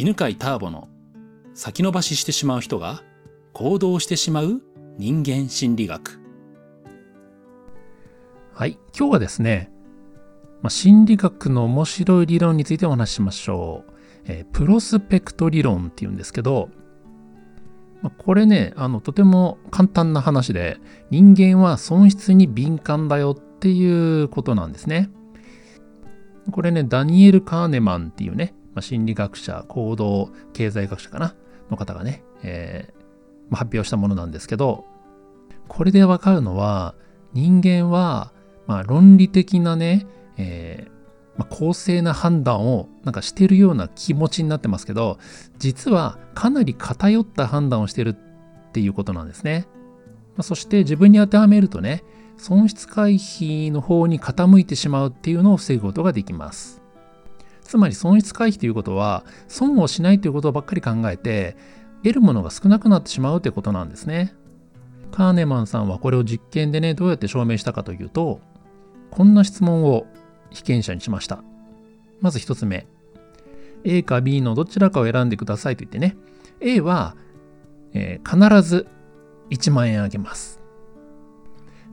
犬飼ターボの先延ばししてしまう人が行動してしまう人間心理学。はい、今日はですね、まあ、心理学の面白い理論についてお話ししましょう。えー、プロスペクト理論っていうんですけど、まあ、これね、あの、とても簡単な話で、人間は損失に敏感だよっていうことなんですね。これね、ダニエル・カーネマンっていうね、まあ、心理学者、行動経済学者かな、の方がね、えーまあ、発表したものなんですけど、これでわかるのは、人間は、まあ、論理的なね、えーまあ、公正な判断をなんかしてるような気持ちになってますけど、実はかなり偏った判断をしてるっていうことなんですね。まあ、そして自分に当てはめるとね、損失回避の方に傾いてしまうっていうのを防ぐことができます。つまり損失回避ということは、損をしないということばっかり考えて、得るものが少なくなってしまうということなんですね。カーネマンさんはこれを実験でね、どうやって証明したかというと、こんな質問を被験者にしました。まず1つ目。A か B のどちらかを選んでくださいと言ってね。A は、えー、必ず1万円あげます。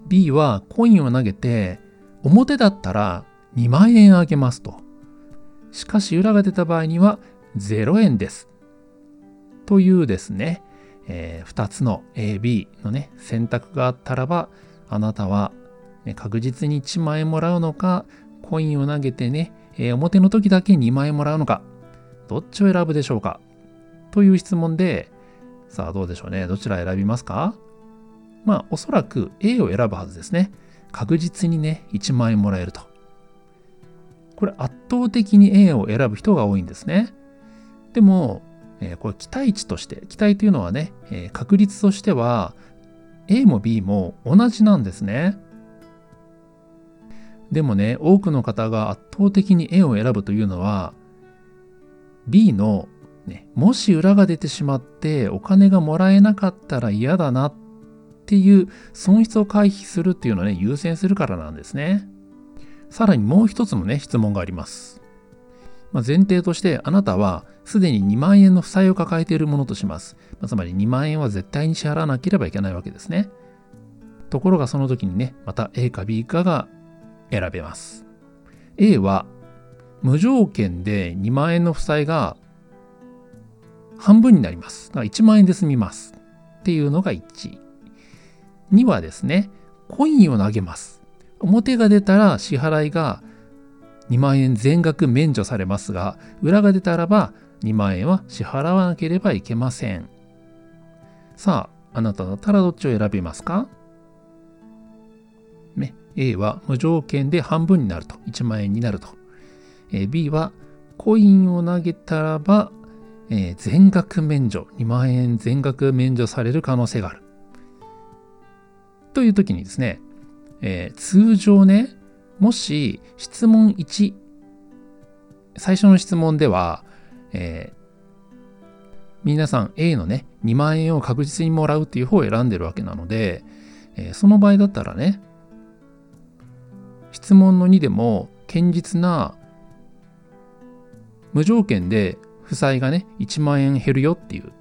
B はコインを投げて、表だったら2万円あげますと。しかし裏が出た場合には0円です。というですね、えー、2つの A、B のね、選択があったらば、あなたは、ね、確実に1万円もらうのか、コインを投げてね、えー、表の時だけ2万円もらうのか、どっちを選ぶでしょうか？という質問で、さあどうでしょうね？どちら選びますか？まあおそらく A を選ぶはずですね。確実にね、1万円もらえると。これ圧倒的に A を選ぶ人が多いんですね。でも、えー、これ期待値として、期待というのはね、えー、確率としては A も B も同じなんですね。でもね、多くの方が圧倒的に A を選ぶというのは、B の、ね、もし裏が出てしまってお金がもらえなかったら嫌だなっていう損失を回避するっていうのをね、優先するからなんですね。さらにもう一つもね、質問があります。まあ、前提としてあなたはすでに2万円の負債を抱えているものとします。まあ、つまり2万円は絶対に支払わなければいけないわけですね。ところがその時にね、また A か B かが選べます。A は無条件で2万円の負債が半分になります。だから1万円で済みます。っていうのが1。2はですね、コインを投げます。表が出たら支払いが2万円全額免除されますが、裏が出たらば2万円は支払わなければいけません。さあ、あなただったらどっちを選びますか？ね、A は無条件で半分になると、1万円になると。えー、B はコインを投げたらば、えー、全額免除、2万円全額免除される可能性がある。という時にですね、えー、通常ね、もし質問1、最初の質問では、えー、皆さん A のね、2万円を確実にもらうっていう方を選んでるわけなので、えー、その場合だったらね、質問の2でも堅実な無条件で負債がね1万円減るよっていう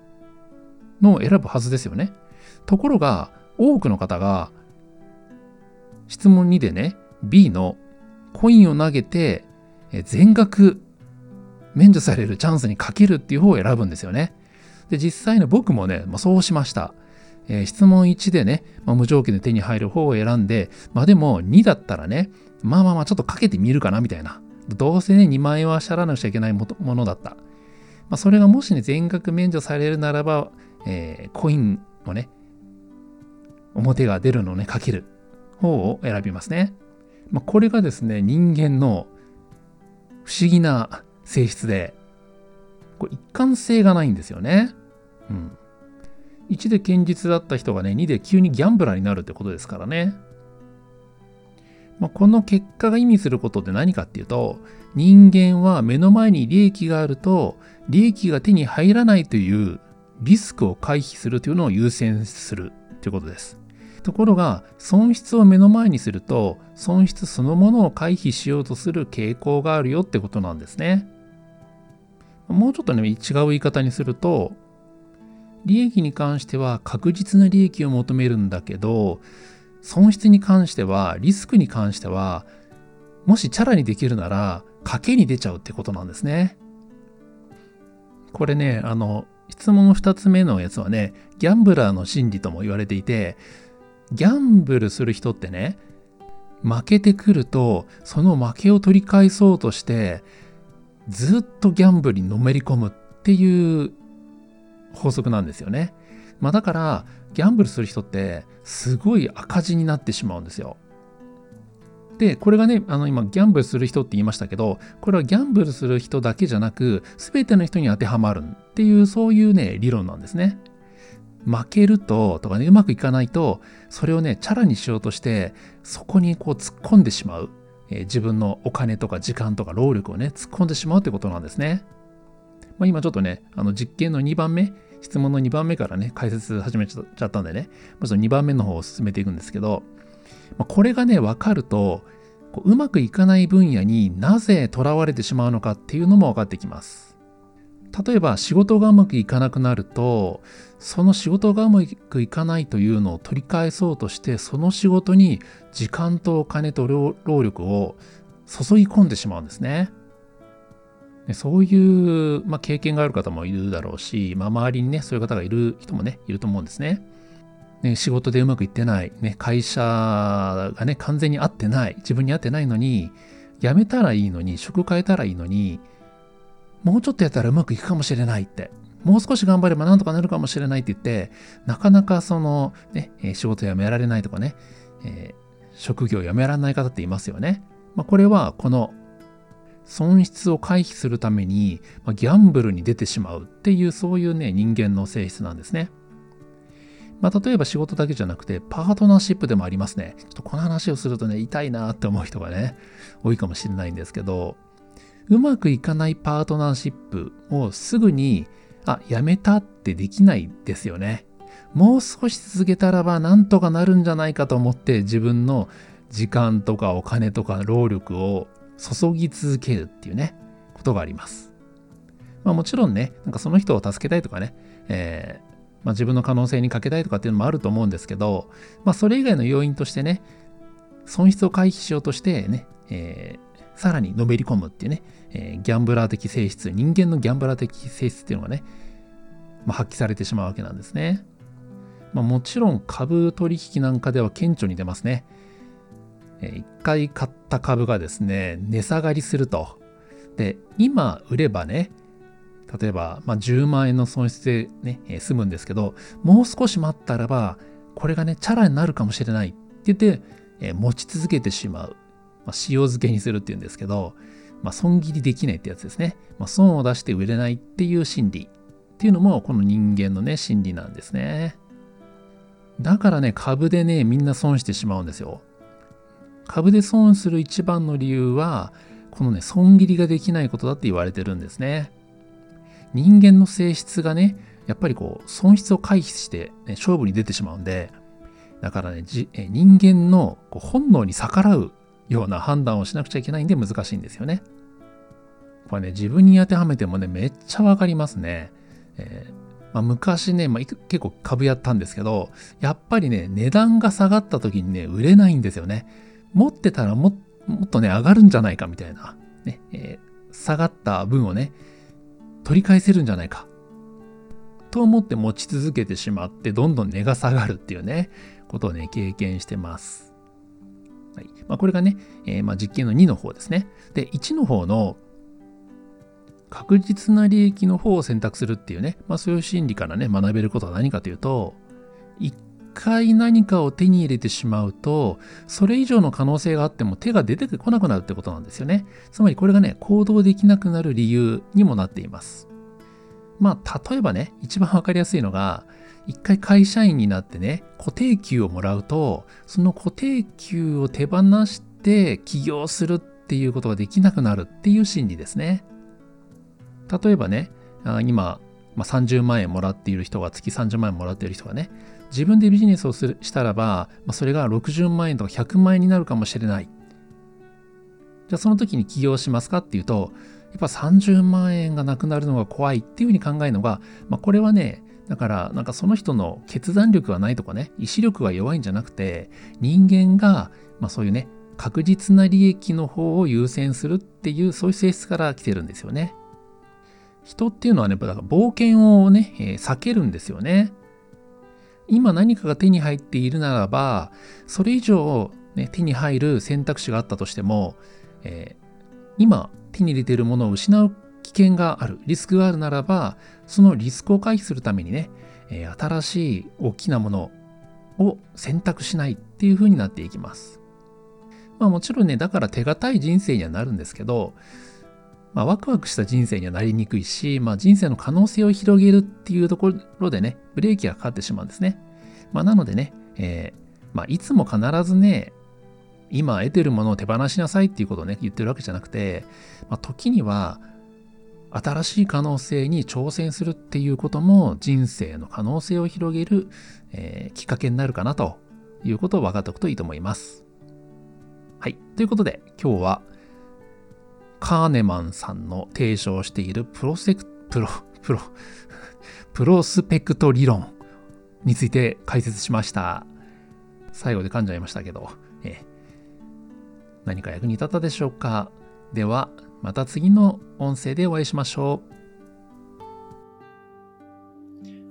のを選ぶはずですよね。ところが多くの方が質問2でね B のコインを投げて全額免除されるチャンスにかけるっていう方を選ぶんですよね。で実際に僕もね、まあ、そうしました。えー、質問1でね、まあ、無条件で手に入る方を選んで、まあでも2だったらね、まあまあまあちょっとかけてみるかなみたいな。どうせね、2万円は支払わなくちゃいけないものだった。まあ、それがもしね、全額免除されるならば、えー、コインをね、表が出るのをね、かける方を選びますね。まあ、これがですね、人間の不思議な性質で、これ一貫性がないんですよね。うん。1で堅実だった人がね、2で急にギャンブラーになるってことですからね。まあ、この結果が意味することって何かっていうと、人間は目の前に利益があると、利益が手に入らないというリスクを回避するというのを優先するということです。ところが、損失を目の前にすると、損失そのものを回避しようとする傾向があるよってことなんですね。もうちょっとね、違う言い方にすると、利益に関しては確実な利益を求めるんだけど、損失に関しては、リスクに関しては、もしチャラにできるなら、賭けに出ちゃうってことなんですね。これね、あの、質問の2つ目のやつはね、ギャンブラーの心理とも言われていて、ギャンブルする人ってね、負けてくると、その負けを取り返そうとして、ずっとギャンブルにのめり込むっていう法則なんですよね。まあだから、ギャンブルする人ってすごい赤字になってしまうんですよ。で、これがね、あの今、ギャンブルする人って言いましたけど、これはギャンブルする人だけじゃなく、全ての人に当てはまるっていう、そういうね、理論なんですね。負けると、とかね、うまくいかないと、それをね、チャラにしようとして、そこにこう突っ込んでしまう。えー、自分のお金とか時間とか労力をね、突っ込んでしまうってことなんですね。まあ、今ちょっとね、あの実験の2番目、質問の2番目からね、解説始めちゃったんでね、まず2番目の方を進めていくんですけど、まあ、これがね、分かると、こううまくいかない分野になぜ囚われてしまうのかっていうのも分かってきます。例えば仕事がうまくいかなくなると、その仕事がうまくいかないというのを取り返そうとして、その仕事に時間とお金と労力を注ぎ込んでしまうんですね。そういう、まあ、経験がある方もいるだろうし、まあ、周りにね、そういう方がいる人もね、いると思うんですね。ね仕事でうまくいってない、ね、会社がね、完全に合ってない、自分に合ってないのに、辞めたらいいのに、職変えたらいいのに、もうちょっとやったらうまくいくかもしれないって、もう少し頑張ればなんとかなるかもしれないって言って、なかなかその、ね、仕事辞められないとかね、えー、職業辞められない方っていますよね。まあ、これはこの損失を回避するために、まあ、ギャンブルに出てしまうっていうそういうね人間の性質なんですね。まあ、例えば仕事だけじゃなくてパートナーシップでもありますね。ちょっとこの話をするとね痛いなって思う人がね多いかもしれないんですけどうまくいかないパートナーシップをすぐにあやめたってできないですよね。もう少し続けたらばなんとかなるんじゃないかと思って自分の時間とかお金とか労力を注ぎ続けるっていうね、ことがあります。まあもちろんね、なんかその人を助けたいとかね、えー、まあ、自分の可能性にかけたいとかっていうのもあると思うんですけど、まあそれ以外の要因としてね、損失を回避しようとしてね、えー、さらにのめり込むっていうね、えー、ギャンブラー的性質、人間のギャンブラー的性質っていうのがね、まあ、発揮されてしまうわけなんですね。まあ、もちろん株取引なんかでは顕著に出ますね。一回買った株がですね、値下がりすると。で、今売ればね、例えば、まあ、10万円の損失でね、えー、済むんですけど、もう少し待ったらば、これがね、チャラになるかもしれないって言って、えー、持ち続けてしまう。まあ、塩漬けにするっていうんですけど、まあ、損切りできないってやつですね。まあ、損を出して売れないっていう心理っていうのも、この人間のね、心理なんですね。だからね、株でね、みんな損してしまうんですよ。株で損する一番の理由は、このね、損切りができないことだって言われてるんですね。人間の性質がね、やっぱりこう、損失を回避して、ね、勝負に出てしまうんで、だからね、人間のこう本能に逆らうような判断をしなくちゃいけないんで難しいんですよね。これね、自分に当てはめてもね、めっちゃわかりますね。えーまあ、昔ね、まあ、結構株やったんですけど、やっぱりね、値段が下がった時にね、売れないんですよね。持ってたらももっとね、上がるんじゃないかみたいな、ね、えー、下がった分をね、取り返せるんじゃないか。と思って持ち続けてしまって、どんどん値が下がるっていうね、ことをね、経験してます。はい。まあ、これがね、えー、まあ、実験の2の方ですね。で、1の方の確実な利益の方を選択するっていうね、まあ、そういう心理からね、学べることは何かというと、一回何かを手に入れてしまうと、それ以上の可能性があっても手が出てこなくなるってことなんですよね。つまりこれがね、行動できなくなる理由にもなっています。まあ、例えばね、一番わかりやすいのが、一回会社員になってね、固定給をもらうと、その固定給を手放して起業するっていうことができなくなるっていう心理ですね。例えばね、今、まあ、30万円もらっている人が月30万円もらっている人がね、自分でビジネスをするしたらば、まあ、それが60万円とか100万円になるかもしれない。じゃあその時に起業しますかっていうと、やっぱ30万円がなくなるのが怖いっていうふうに考えるのが、まあ、これはね、だからなんかその人の決断力がないとかね、意志力が弱いんじゃなくて、人間が、まあそういうね、確実な利益の方を優先するっていう、そういう性質から来てるんですよね。人っていうのはね、だから冒険をね、えー、避けるんですよね。今何かが手に入っているならば、それ以上、ね、手に入る選択肢があったとしても、えー、今手に入れているものを失う危険がある、リスクがあるならば、そのリスクを回避するためにね、えー、新しい大きなものを選択しないっていう風になっていきます。まあもちろんね、だから手堅い人生にはなるんですけど、まあ、ワクワクした人生にはなりにくいし、まあ、人生の可能性を広げるっていうところでね、ブレーキがかかってしまうんですね。まあ、なのでね、えー、まあ、いつも必ずね、今得てるものを手放しなさいっていうことをね、言ってるわけじゃなくて、まあ、時には、新しい可能性に挑戦するっていうことも人生の可能性を広げる、えー、きっかけになるかなということを分かっておくといいと思います。はい。ということで今日はカーネマンさんの提唱しているプロセク、プロ、プロ、プロスペクト理論について解説しました。最後で噛んじゃいましたけど、何か役に立ったでしょうか？では、また次の音声でお会いしましょ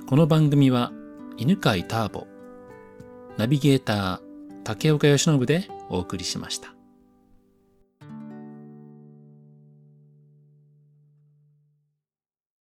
う。この番組は、犬飼ターボ、ナビゲーター、竹岡由伸でお送りしました。